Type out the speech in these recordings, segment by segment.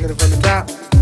take it from the top.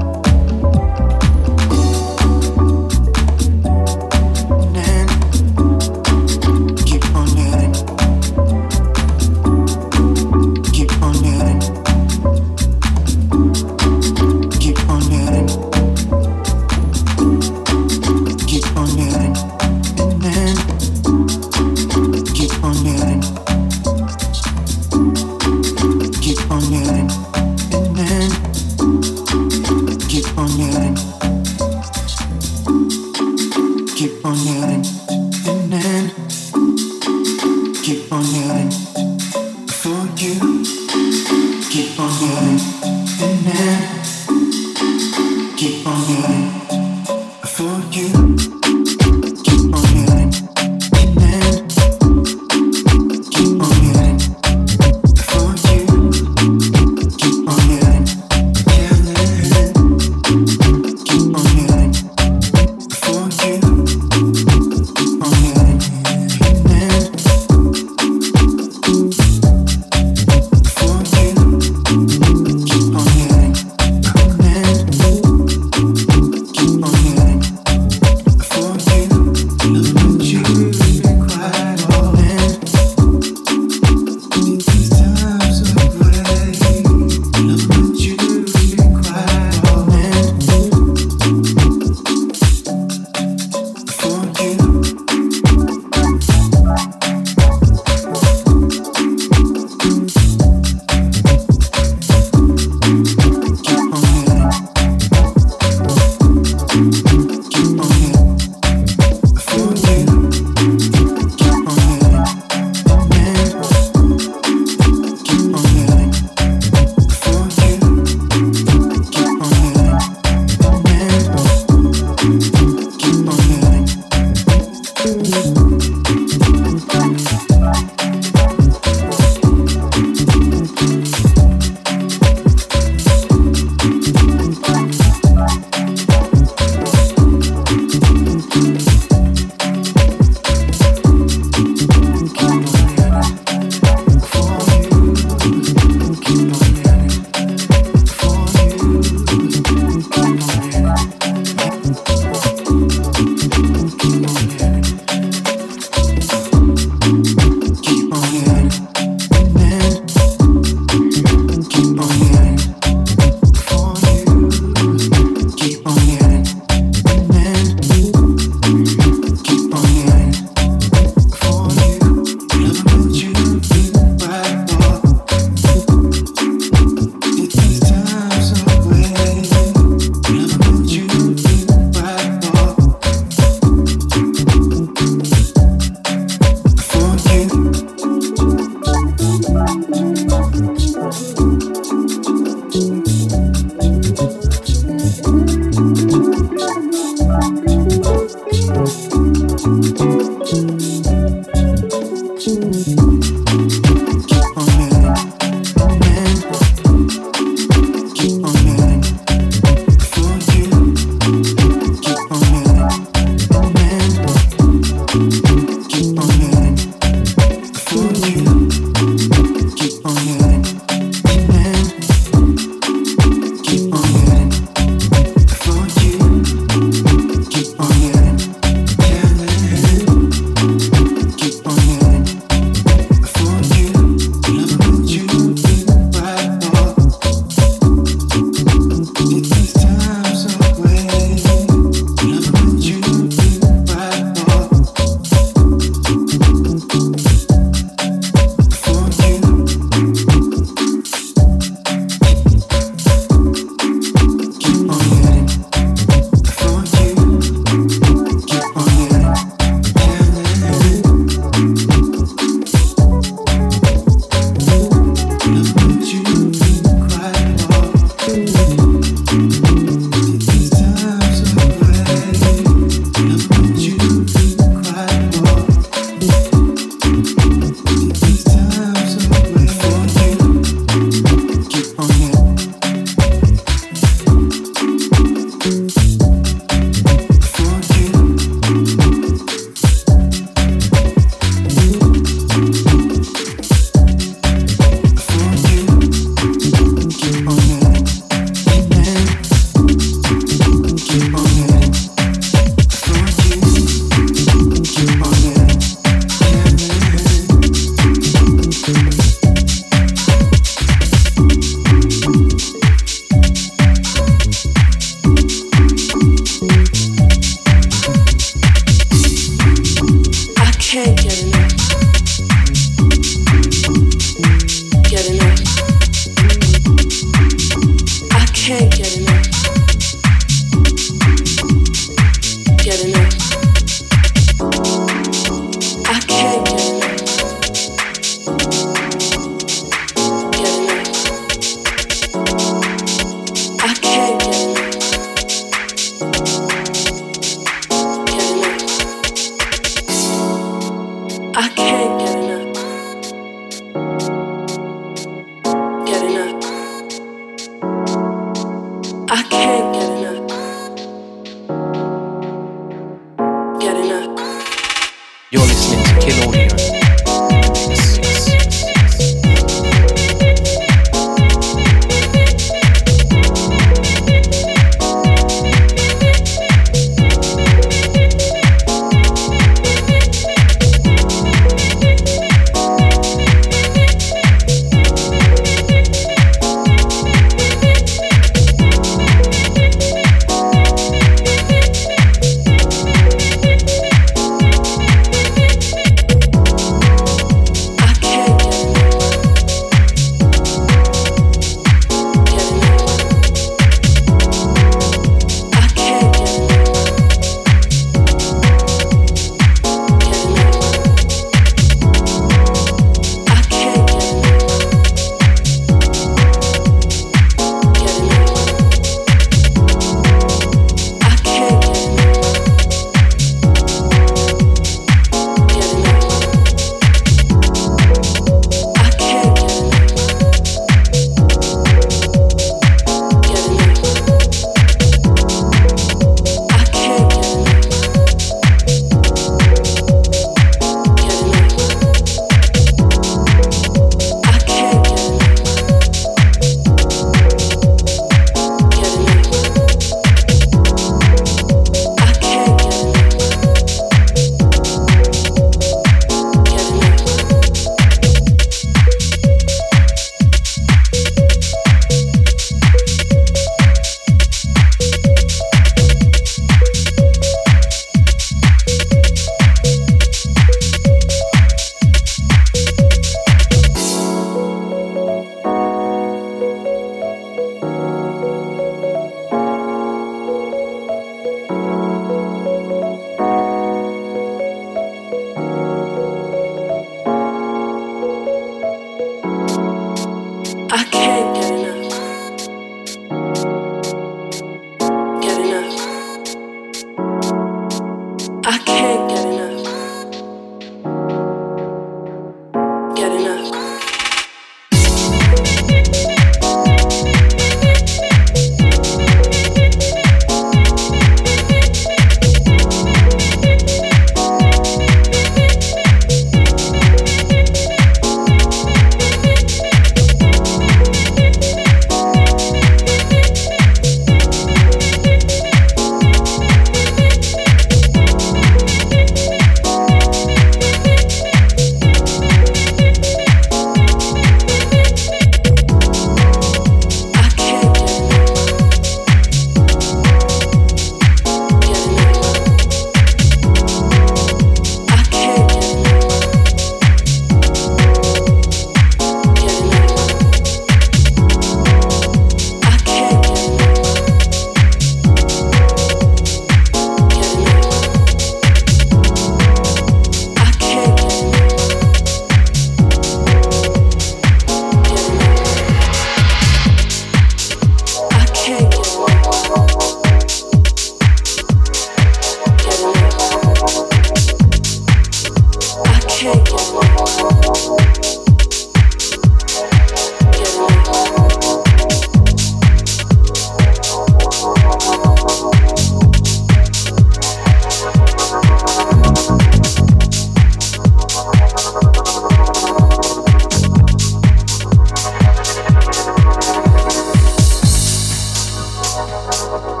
Música